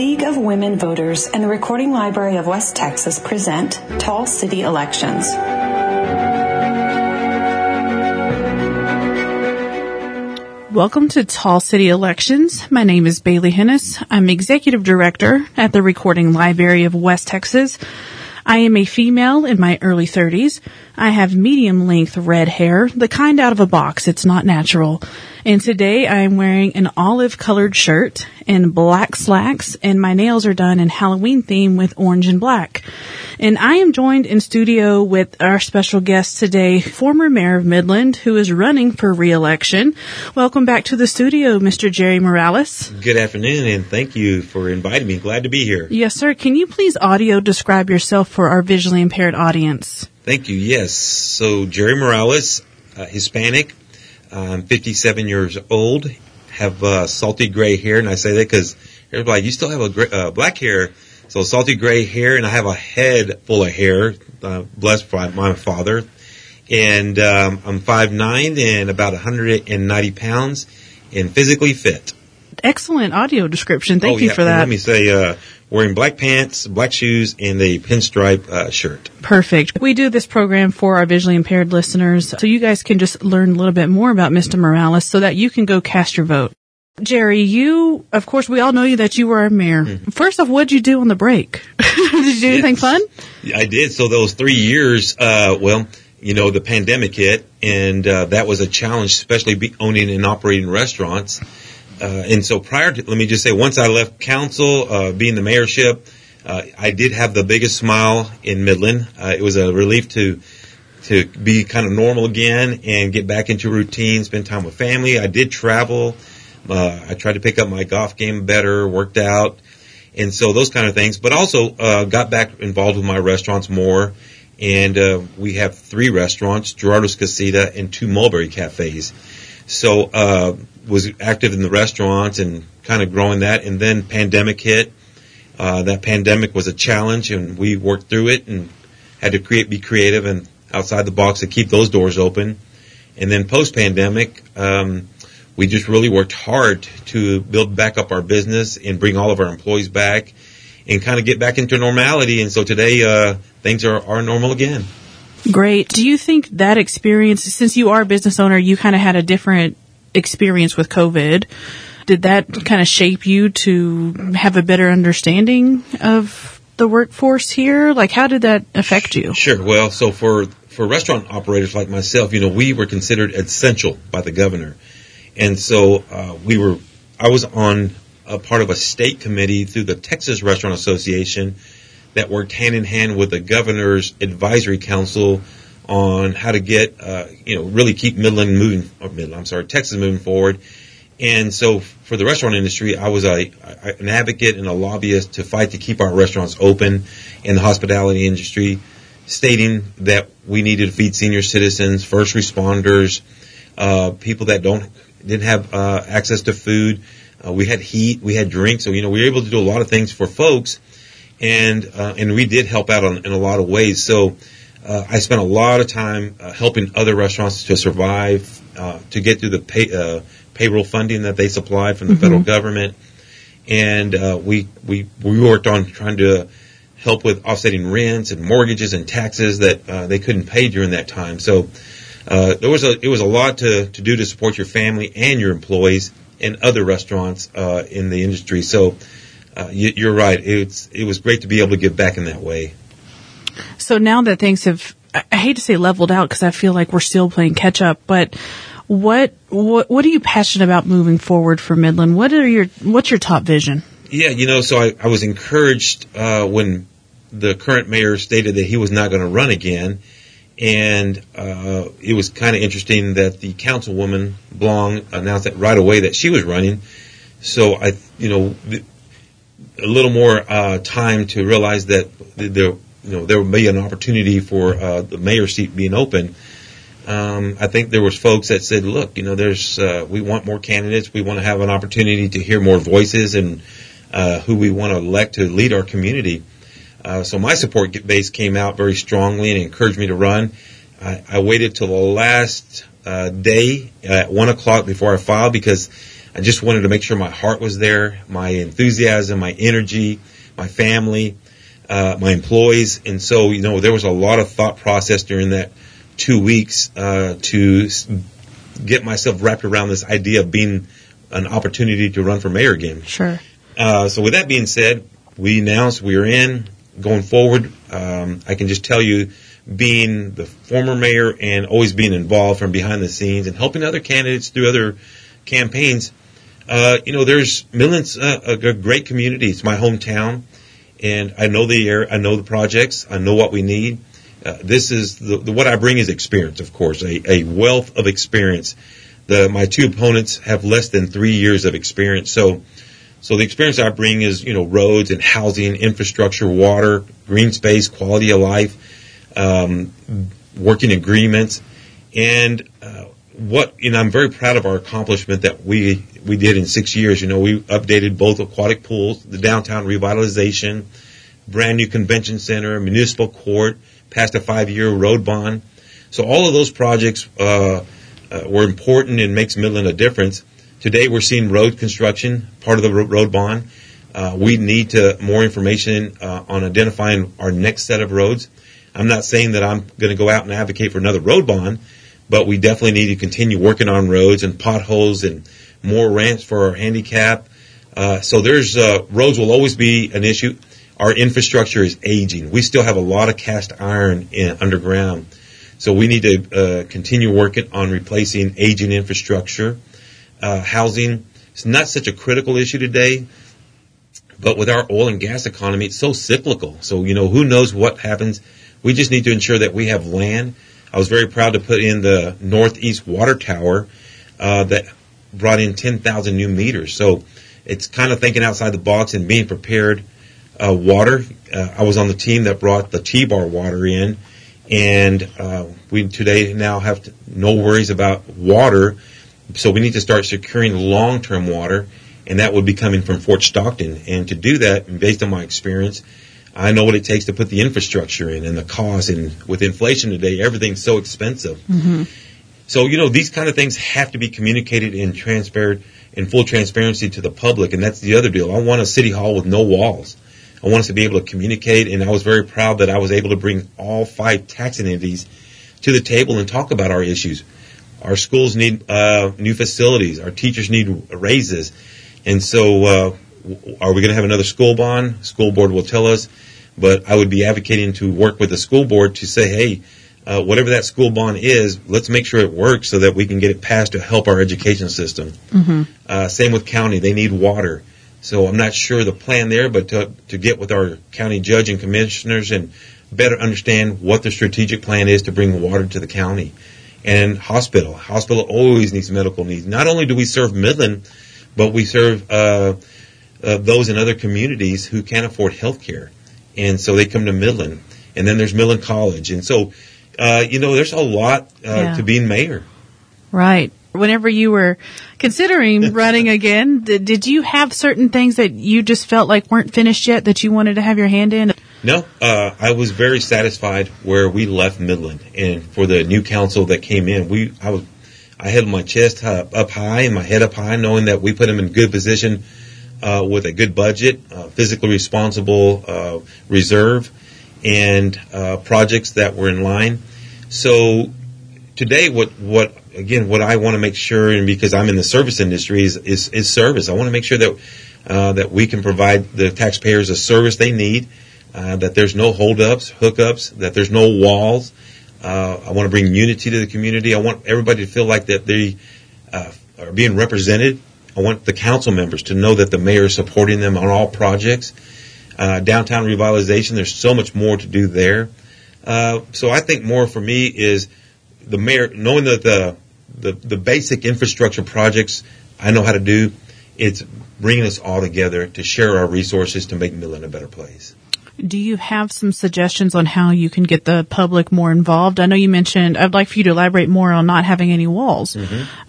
League of Women Voters and the Recording Library of West Texas present Tall City Elections. Welcome to Tall City Elections. My name is Bailey Hennis. I'm Executive Director at the Recording Library of West Texas. I am a female in my early 30s. I have medium length red hair, the kind out of a box. It's not natural. And today I am wearing an olive colored shirt and black slacks and my nails are done in Halloween theme with orange and black. And I am joined in studio with our special guest today, former mayor of Midland, who is running for reelection. Welcome back to the studio, Mr. Jerry Morales. Good afternoon and thank you for inviting me. Glad to be here. Yes, sir. Can you please audio describe yourself for our visually impaired audience? Thank you. Yes. So Jerry Morales, uh, Hispanic, I'm 57 years old, have uh, salty gray hair, and I say that because everybody, you still have a gray, uh, black hair, so salty gray hair, and I have a head full of hair, uh, blessed by my father. And um, I'm 5'9 and about 190 pounds and physically fit. Excellent audio description. Thank oh, you yeah, for and that. Let me say, uh, wearing black pants, black shoes, and a pinstripe uh, shirt. Perfect. We do this program for our visually impaired listeners so you guys can just learn a little bit more about Mr. Morales so that you can go cast your vote. Jerry, you, of course, we all know you that you were a mayor. First off, what'd you do on the break? Did you do anything fun? I did. So those three years, uh, well, you know, the pandemic hit, and uh, that was a challenge, especially be owning and operating restaurants. Uh, and so prior to, let me just say, once I left council, uh, being the mayorship, uh, I did have the biggest smile in Midland. It was a relief to to be kind of normal again and get back into routine, spend time with family. I did travel. Uh, I tried to pick up my golf game better, worked out, and so those kind of things. But also uh, got back involved with my restaurants more. And uh, we have three restaurants: Gerardo's Casita and two Mulberry Cafes. So was active in the restaurants and kind of growing that. And then pandemic hit. Uh, that pandemic was a challenge, and we worked through it and had to create, be creative and outside the box to keep those doors open. And then post pandemic, um, we just really worked hard to build back up our business and bring all of our employees back and kind of get back into normality. And so today, uh, things are, are normal again. Great. Do you think that experience, since you are a business owner, you kind of had a different experience with COVID? Did that kind of shape you to have a better understanding of the workforce here? Like, how did that affect you? Sure. Well, so for for restaurant operators like myself, you know, we were considered essential by the governor, and so uh, we were. I was on a part of a state committee through the Texas Restaurant Association that worked hand in hand with the governor's advisory council on how to get, uh, you know, really keep Midland moving. Or Midland, I'm sorry, Texas moving forward. And so for the restaurant industry, I was a, a, an advocate and a lobbyist to fight to keep our restaurants open in the hospitality industry, stating that we needed to feed senior citizens, first responders, uh, people that don't didn't have uh, access to food. Uh, we had heat, we had drinks, so you know we were able to do a lot of things for folks, and uh, and we did help out on, in a lot of ways. So uh, I spent a lot of time uh, helping other restaurants to survive, uh, to get through the pay, uh, payroll funding that they supplied from the federal government, and uh, we we we worked on trying to help with offsetting rents and mortgages and taxes that uh, they couldn't pay during that time. So uh, there was a it was a lot to to do to support your family and your employees and other restaurants uh, in the industry. So. Uh, you, you're right. It's it was great to be able to give back in that way. So now that things have, I hate to say leveled out because I feel like we're still playing catch up, but what, what, what are you passionate about moving forward for Midland? What are your, what's your top vision? Yeah, you know, so I, I was encouraged uh, when the current mayor stated that he was not going to run again, and uh, it was kind of interesting that the councilwoman Blong announced that right away that she was running. So I, you know, th- a little more uh, time to realize that th- there, you know, there would be an opportunity for uh, the mayor seat being open. Um, I think there was folks that said, "Look, you know, there's uh, we want more candidates. We want to have an opportunity to hear more voices and uh, who we want to elect to lead our community." Uh, so my support base came out very strongly and encouraged me to run. I, I waited till the last uh, day at one o'clock before I filed because I just wanted to make sure my heart was there, my enthusiasm, my energy, my family, uh, my employees. And so, you know, there was a lot of thought process during that two weeks uh, to get myself wrapped around this idea of being an opportunity to run for mayor again. Sure. Uh, so with that being said, we announced we are in going forward. Um, I can just tell you, being the former mayor and always being involved from behind the scenes and helping other candidates through other campaigns, uh, you know, there's Midland's a, a great community. It's my hometown, and I know the air, I know the projects, I know what we need. Uh, this is the, the, what I bring is experience, of course, a, a wealth of experience. The my two opponents have less than three years of experience, so so the experience I bring is you know roads and housing, infrastructure, water, green space, quality of life, um, working agreements, and uh, what know I'm very proud of our accomplishment that we we did in six years. You know we updated both aquatic pools, the downtown revitalization, brand new convention center, municipal court passed a five-year road bond. So all of those projects uh, uh, were important and makes Midland a difference. Today we're seeing road construction, part of the road bond. Uh, we need to more information uh, on identifying our next set of roads. I'm not saying that I'm going to go out and advocate for another road bond, but we definitely need to continue working on roads and potholes and more ramps for our handicap. Uh, so there's uh, roads will always be an issue our infrastructure is aging. We still have a lot of cast iron in, underground. So we need to uh, continue working on replacing aging infrastructure. Uh, housing is not such a critical issue today, but with our oil and gas economy, it's so cyclical. So, you know, who knows what happens. We just need to ensure that we have land. I was very proud to put in the Northeast Water Tower uh, that brought in 10,000 new meters. So it's kind of thinking outside the box and being prepared – uh, water. Uh, I was on the team that brought the T-bar water in, and uh, we today now have to, no worries about water. So we need to start securing long-term water, and that would be coming from Fort Stockton. And to do that, based on my experience, I know what it takes to put the infrastructure in and the cost. And with inflation today, everything's so expensive. Mm-hmm. So you know these kind of things have to be communicated in transparent in full transparency to the public, and that's the other deal. I want a city hall with no walls. I want us to be able to communicate, and I was very proud that I was able to bring all five taxing entities to the table and talk about our issues. Our schools need uh, new facilities. Our teachers need raises, and so uh, are we going to have another school bond? School board will tell us, but I would be advocating to work with the school board to say, hey. Uh, whatever that school bond is, let's make sure it works so that we can get it passed to help our education system. Mm-hmm. Uh, same with county; they need water. So I'm not sure the plan there, but to, to get with our county judge and commissioners and better understand what the strategic plan is to bring water to the county. And hospital. Hospital always needs medical needs. Not only do we serve Midland, but we serve uh, uh, those in other communities who can't afford health care. And so they come to Midland. And then there's Midland College. And so, uh, you know, there's a lot uh, Yeah. to being mayor. Right. Whenever you were considering running again, did, did you have certain things that you just felt like weren't finished yet that you wanted to have your hand in? No, uh, I was very satisfied where we left Midland, and for the new council that came in, we I was I held my chest up, up high and my head up high, knowing that we put them in good position uh, with a good budget, uh, physically responsible uh, reserve, and uh, projects that were in line. So today, what what again, what I want to make sure, and because I'm in the service industry, is is, is service. I want to make sure that uh, that we can provide the taxpayers a service they need. Uh, that there's no holdups, hookups, that there's no walls. Uh, I want to bring unity to the community. I want everybody to feel like that they uh, are being represented. I want the council members to know that the mayor is supporting them on all projects. Uh, downtown revitalization, there's so much more to do there. Uh, so I think more for me is the mayor knowing that the, the the basic infrastructure projects I know how to do. It's bringing us all together to share our resources to make Midland a better place. Do you have some suggestions on how you can get the public more involved? I know you mentioned, I'd like for you to elaborate more on not having any walls.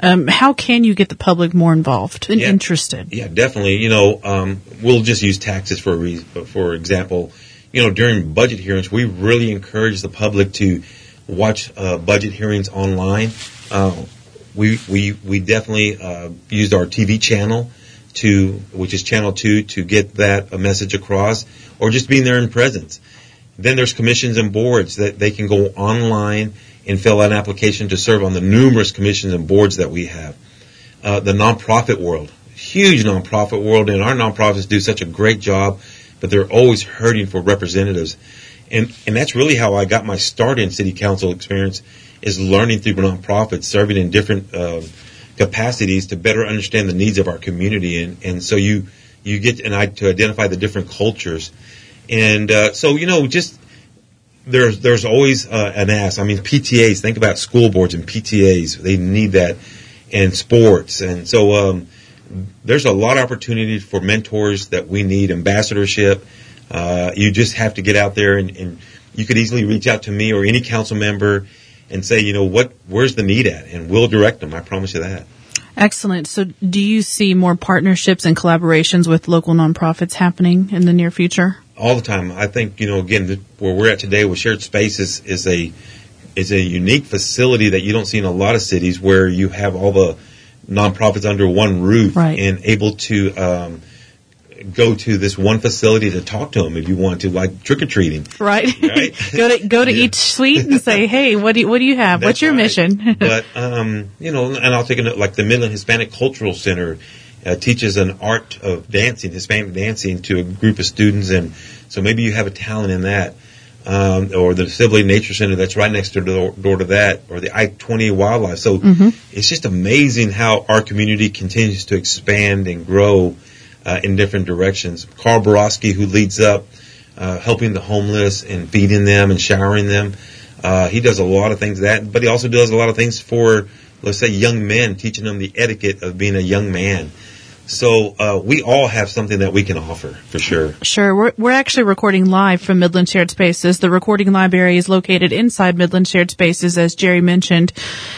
Um, how can you get the public more involved and Yeah. interested? Yeah, definitely. You know, um, we'll just use taxes for a reason. For example, you know, during budget hearings, we really encourage the public to watch uh, budget hearings online. Uh, we we we definitely uh, used our TV channel to, which is channel two, to get that message across, or just being there in presence. Then there's commissions and boards that they can go online and fill out an application to serve on the numerous commissions and boards that we have. Uh, the nonprofit world, huge nonprofit world, and our nonprofits do such a great job, but they're always hurting for representatives. And, and that's really how I got my start in city council experience is learning through nonprofits, serving in different uh, capacities to better understand the needs of our community. And, and so you, you get and I, to identify the different cultures. And uh, so, you know, just there's there's always uh, an ask. I mean, PTAs. Think about school boards and PTAs. They need that, and sports. And so um, there's a lot of opportunity for mentors that we need. Ambassadorship. Uh, you just have to get out there, and, and you could easily reach out to me or any council member and say, you know, what where's the need at, and we'll direct them. I promise you that. Excellent. So, do you see more partnerships and collaborations with local nonprofits happening in the near future? all the time. I think you know again where we're at today with shared spaces is a is a unique facility that you don't see in a lot of cities where you have all the nonprofits under one roof right. and able to um, go to this one facility to talk to them if you want to, like trick or treating. Right. right? go to go to yeah. each suite and say, "Hey, what do you, what do you have? That's What's your right. mission?" but um, you know, and I'll take a note, like the Midland Hispanic Cultural Center uh, teaches an art of dancing, Hispanic dancing, to a group of students, and so maybe you have a talent in that. Um, or the Sibley Nature Center that's right next to the door to that, or the I-20 Wildlife. So mm-hmm. it's just amazing how our community continues to expand and grow uh, in different directions. Carl Borowski, who leads up uh, helping the homeless and feeding them and showering them, uh, he does a lot of things that, but he also does a lot of things for, let's say, young men, teaching them the etiquette of being a young man. So uh, we all have something that we can offer for sure. Sure. We're, we're actually recording live from Midland Shared Spaces. The recording library is located inside Midland Shared Spaces, as Jerry mentioned.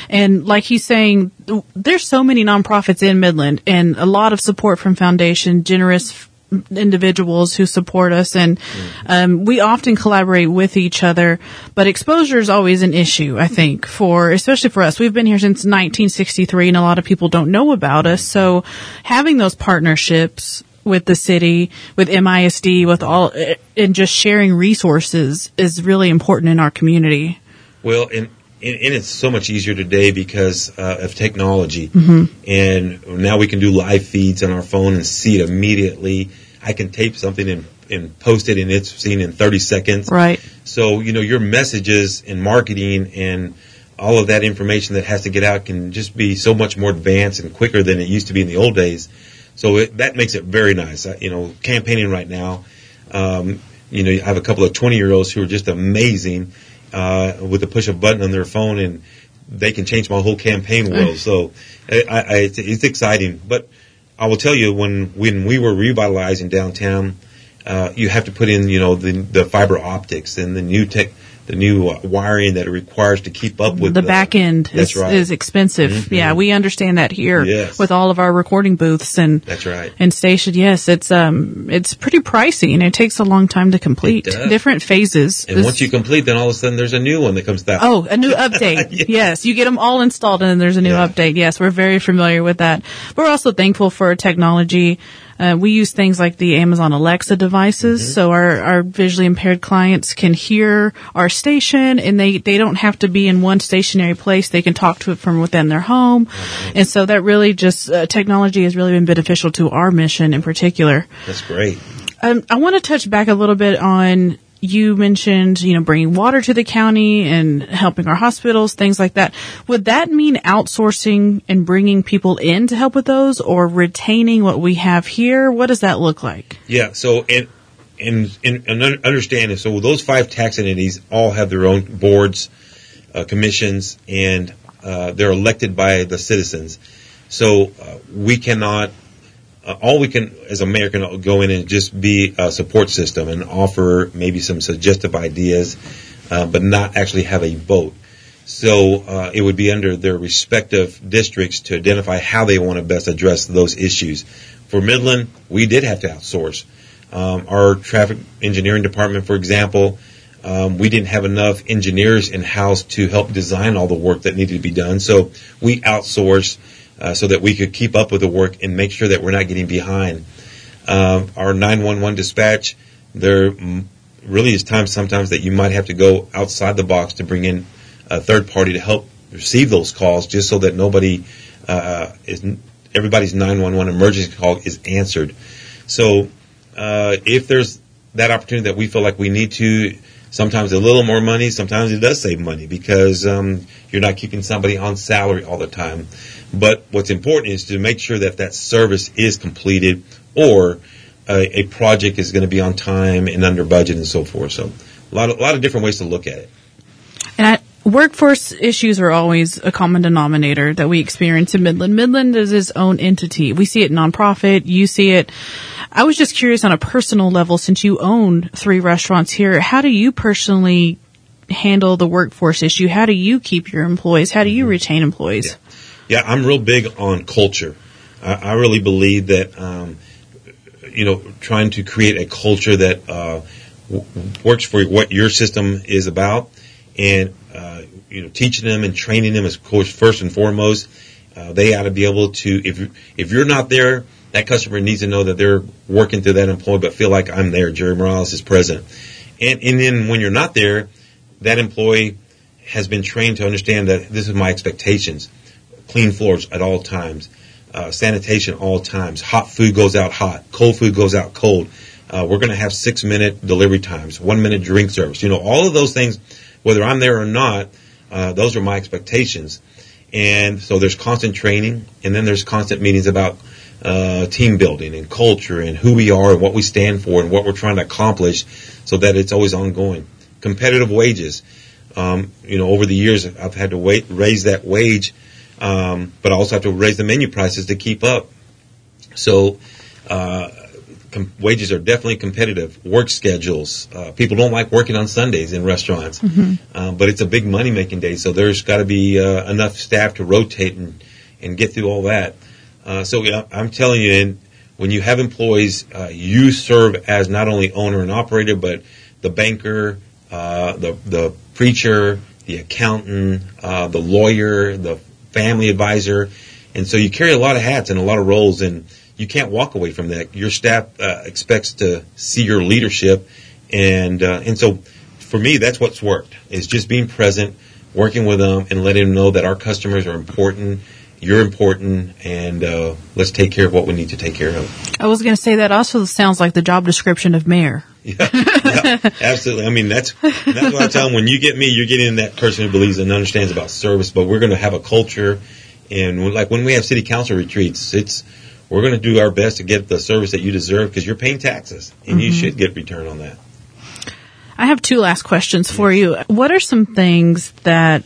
And like he's saying, there's so many nonprofits in Midland and a lot of support from foundation, generous individuals who support us and um, we often collaborate with each other but exposure is always an issue i think for especially for us we've been here since 1963 and a lot of people don't know about us so having those partnerships with the city with misd with all and just sharing resources is really important in our community well and and, it's so much easier today because uh, of technology. Mm-hmm. And now we can do live feeds on our phone and see it immediately. I can tape something and, and post it and it's seen in 30 seconds. Right. So, you know, your messages and marketing and all of that information that has to get out can just be so much more advanced and quicker than it used to be in the old days. So it, that makes it very nice. you know, campaigning right now, um, you know, I have a couple of 20 year olds who are just amazing, uh, with the push of a button on their phone and they can change my whole campaign world. so I, I, it's, it's exciting, but I will tell you when when we were revitalizing downtown, uh, you have to put in you know the the fiber optics and the new tech the new uh, wiring that it requires to keep up with the, the back end is, right. is expensive. Mm-hmm. Yeah, we understand that here yes. with all of our recording booths and that's right. And station, yes, it's um it's pretty pricey and it takes a long time to complete. Different phases. And this, once you complete, then all of a sudden there's a new one that comes down. Oh, a new update. yes. yes. you get them all installed and then there's a new yeah. update. Yes, we're very familiar with that. But we're also thankful for technology uh, we use things like the Amazon Alexa devices, mm-hmm. so our, our visually impaired clients can hear our station, and they they don't have to be in one stationary place. They can talk to it from within their home, mm-hmm. and so that really just uh, technology has really been beneficial to our mission in particular. That's great. Um, I want to touch back a little bit on you mentioned, you know, bringing water to the county and helping our hospitals, things like that. Would that mean outsourcing and bringing people in to help with those or retaining what we have here? What does that look like? Yeah. So, and, and, and understand So those five tax entities all have their own boards, uh, commissions, and, uh, they're elected by the citizens. So, uh, we cannot uh, all we can, as a mayor, can go in and just be a support system and offer maybe some suggestive ideas, uh, but not actually have a vote. So uh, it would be under their respective districts to identify how they want to best address those issues. For Midland, we did have to outsource. Um, our traffic engineering department, for example, um, we didn't have enough engineers in house to help design all the work that needed to be done. So we outsourced uh, so that we could keep up with the work and make sure that we're not getting behind. Um, our 911 dispatch, there really is times sometimes that you might have to go outside the box to bring in a third party to help receive those calls just so that nobody uh, is everybody's 911 emergency call is answered. So uh, if there's that opportunity that we feel like we need to, sometimes a little more money, sometimes it does save money because um, you're not keeping somebody on salary all the time. But what's important is to make sure that that service is completed or a, a project is going to be on time and under budget and so forth. So a lot of, a lot of different ways to look at it. And I, workforce issues are always a common denominator that we experience in Midland. Midland is its own entity. We see it nonprofit. You see it. I was just curious on a personal level, since you own three restaurants here, how do you personally handle the workforce issue? How do you keep your employees? How do you mm-hmm. retain employees? Yeah, yeah I'm real big on culture. I, I really believe that, um, you know, trying to create a culture that uh, w- works for what your system is about, and uh, you know, teaching them and training them is, of course, first and foremost. Uh, they ought to be able to, if if you're not there, that customer needs to know that they're working through that employee, but feel like I'm there. Jerry Morales is present, and and then when you're not there, that employee has been trained to understand that this is my expectations: clean floors at all times, uh, sanitation all times, hot food goes out hot, cold food goes out cold. Uh, we're going to have six minute delivery times, one minute drink service. You know, all of those things, whether I'm there or not, uh, those are my expectations. And so there's constant training, and then there's constant meetings about uh, team building and culture and who we are and what we stand for and what we're trying to accomplish, so that it's always ongoing. Competitive wages. Um, you know, over the years, I've had to wait, raise that wage um, but I also have to raise the menu prices to keep up. So uh, com- wages are definitely competitive. Work schedules. Uh, people don't like working on Sundays in restaurants, mm-hmm. uh, but it's a big money making day. So there's got to be uh, enough staff to rotate and and get through all that. Uh, so I'm telling you, when you have employees, uh, you serve as not only owner and operator, but the banker, the the preacher, the accountant, the lawyer, the family advisor. And so you carry a lot of hats and a lot of roles and you can't walk away from that. Your staff uh, expects to see your leadership. And, uh, and so for me, that's what's worked is just being present, working with them and letting them know that our customers are important. You're important, and uh, let's take care of what we need to take care of. I was going to say that also sounds like the job description of mayor. Yeah, yeah, absolutely. I mean, that's that's what I tell them. When you get me, you're getting that person who believes and understands about service. But we're going to have a culture, and like when we have city council retreats, it's we're going to do our best to get the service that you deserve because you're paying taxes, and mm-hmm. you should get return on that. I have two last questions for you. What are some things that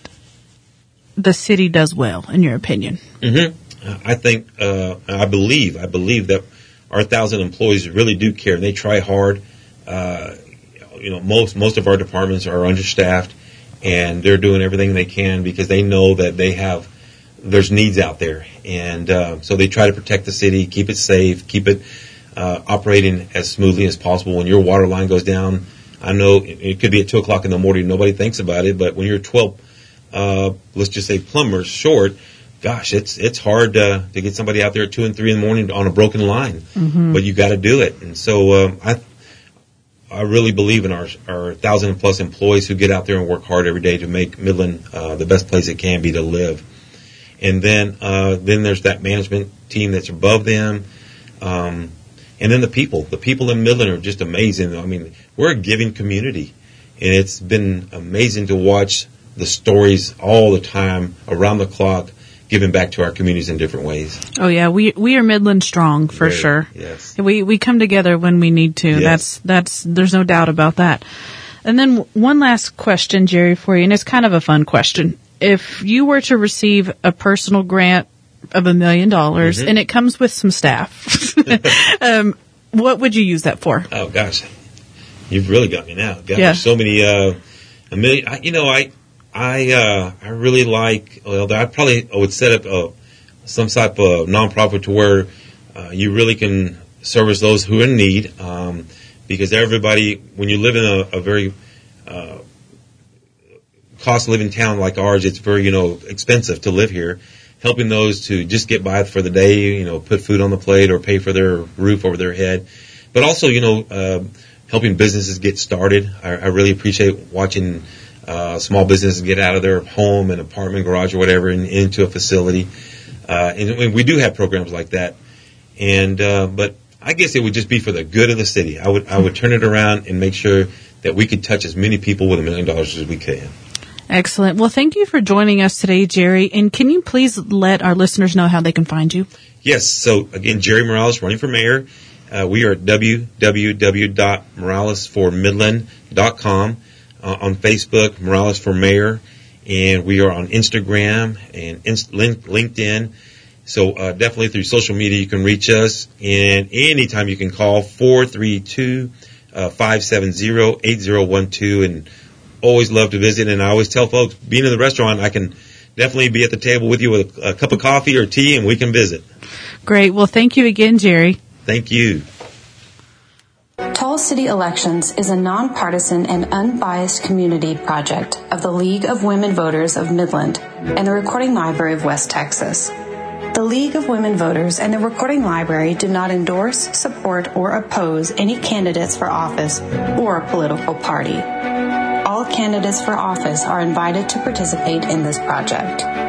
the city does well, in your opinion? Mm-hmm. I think, uh, I believe, I believe that our thousand employees really do care. and They try hard uh, you know, most most of our departments are understaffed, and they're doing everything they can because they know that they have there's needs out there, and uh, so they try to protect the city, keep it safe, keep it uh, operating as smoothly as possible. When your water line goes down, I know it could be at two o'clock in the morning, nobody thinks about it, but when you're twelve, uh, let's just say plumbers short. Gosh, it's it's hard to get somebody out there at two and three in the morning on a broken line, mm-hmm. but you got to do it. And so um, I I really believe in our our thousand plus employees who get out there and work hard every day to make Midland uh, the best place it can be to live. And then uh, then there's that management team that's above them, um, and then the people. The people in Midland are just amazing. I mean, we're a giving community, and it's been amazing to watch the stories all the time around the clock giving back to our communities in different ways. Oh yeah, we we are Midland strong for Very, sure. Yes, we we come together when we need to. Yes. That's that's there's no doubt about that. And then one last question, Jerry, for you, and it's kind of a fun question. If you were to receive a personal grant of a million dollars mm-hmm. and it comes with some staff, um, what would you use that for? Oh gosh, you've really got me now. Got yeah. so many. Uh, a million. I, you know, I I uh, I really like. Well, I probably would set up a, some type of nonprofit to where uh, you really can service those who are in need. Um, because everybody, when you live in a, a very uh, cost of living town like ours, it's very, you know, expensive to live here. Helping those to just get by for the day, you know, put food on the plate or pay for their roof over their head. But also, you know, uh, helping businesses get started. I, I really appreciate watching uh, small businesses get out of their home and apartment, garage, or whatever, and into a facility. Uh, and, and we do have programs like that. And uh, but I guess it would just be for the good of the city. I would I would turn it around and make sure that we could touch as many people with a million dollars as we can. Excellent. Well, thank you for joining us today, Jerry. And can you please let our listeners know how they can find you? Yes. So again, Jerry Morales running for mayor. Uh, we are at www.moralesformidland.com. Uh, on Facebook, Morales for Mayor, and we are on Instagram and Inst- LinkedIn. So uh, definitely through social media you can reach us, and anytime you can call 432 570 8012 and always love to visit. And I always tell folks, being in the restaurant, I can definitely be at the table with you with a, a cup of coffee or tea, and we can visit. Great. Well, thank you again, Jerry. Thank you. Tall City Elections is a nonpartisan and unbiased community project of the League of Women Voters of Midland and the Recording Library of West Texas. The League of Women Voters and the Recording Library do not endorse, support, or oppose any candidates for office or a political party. All candidates for office are invited to participate in this project.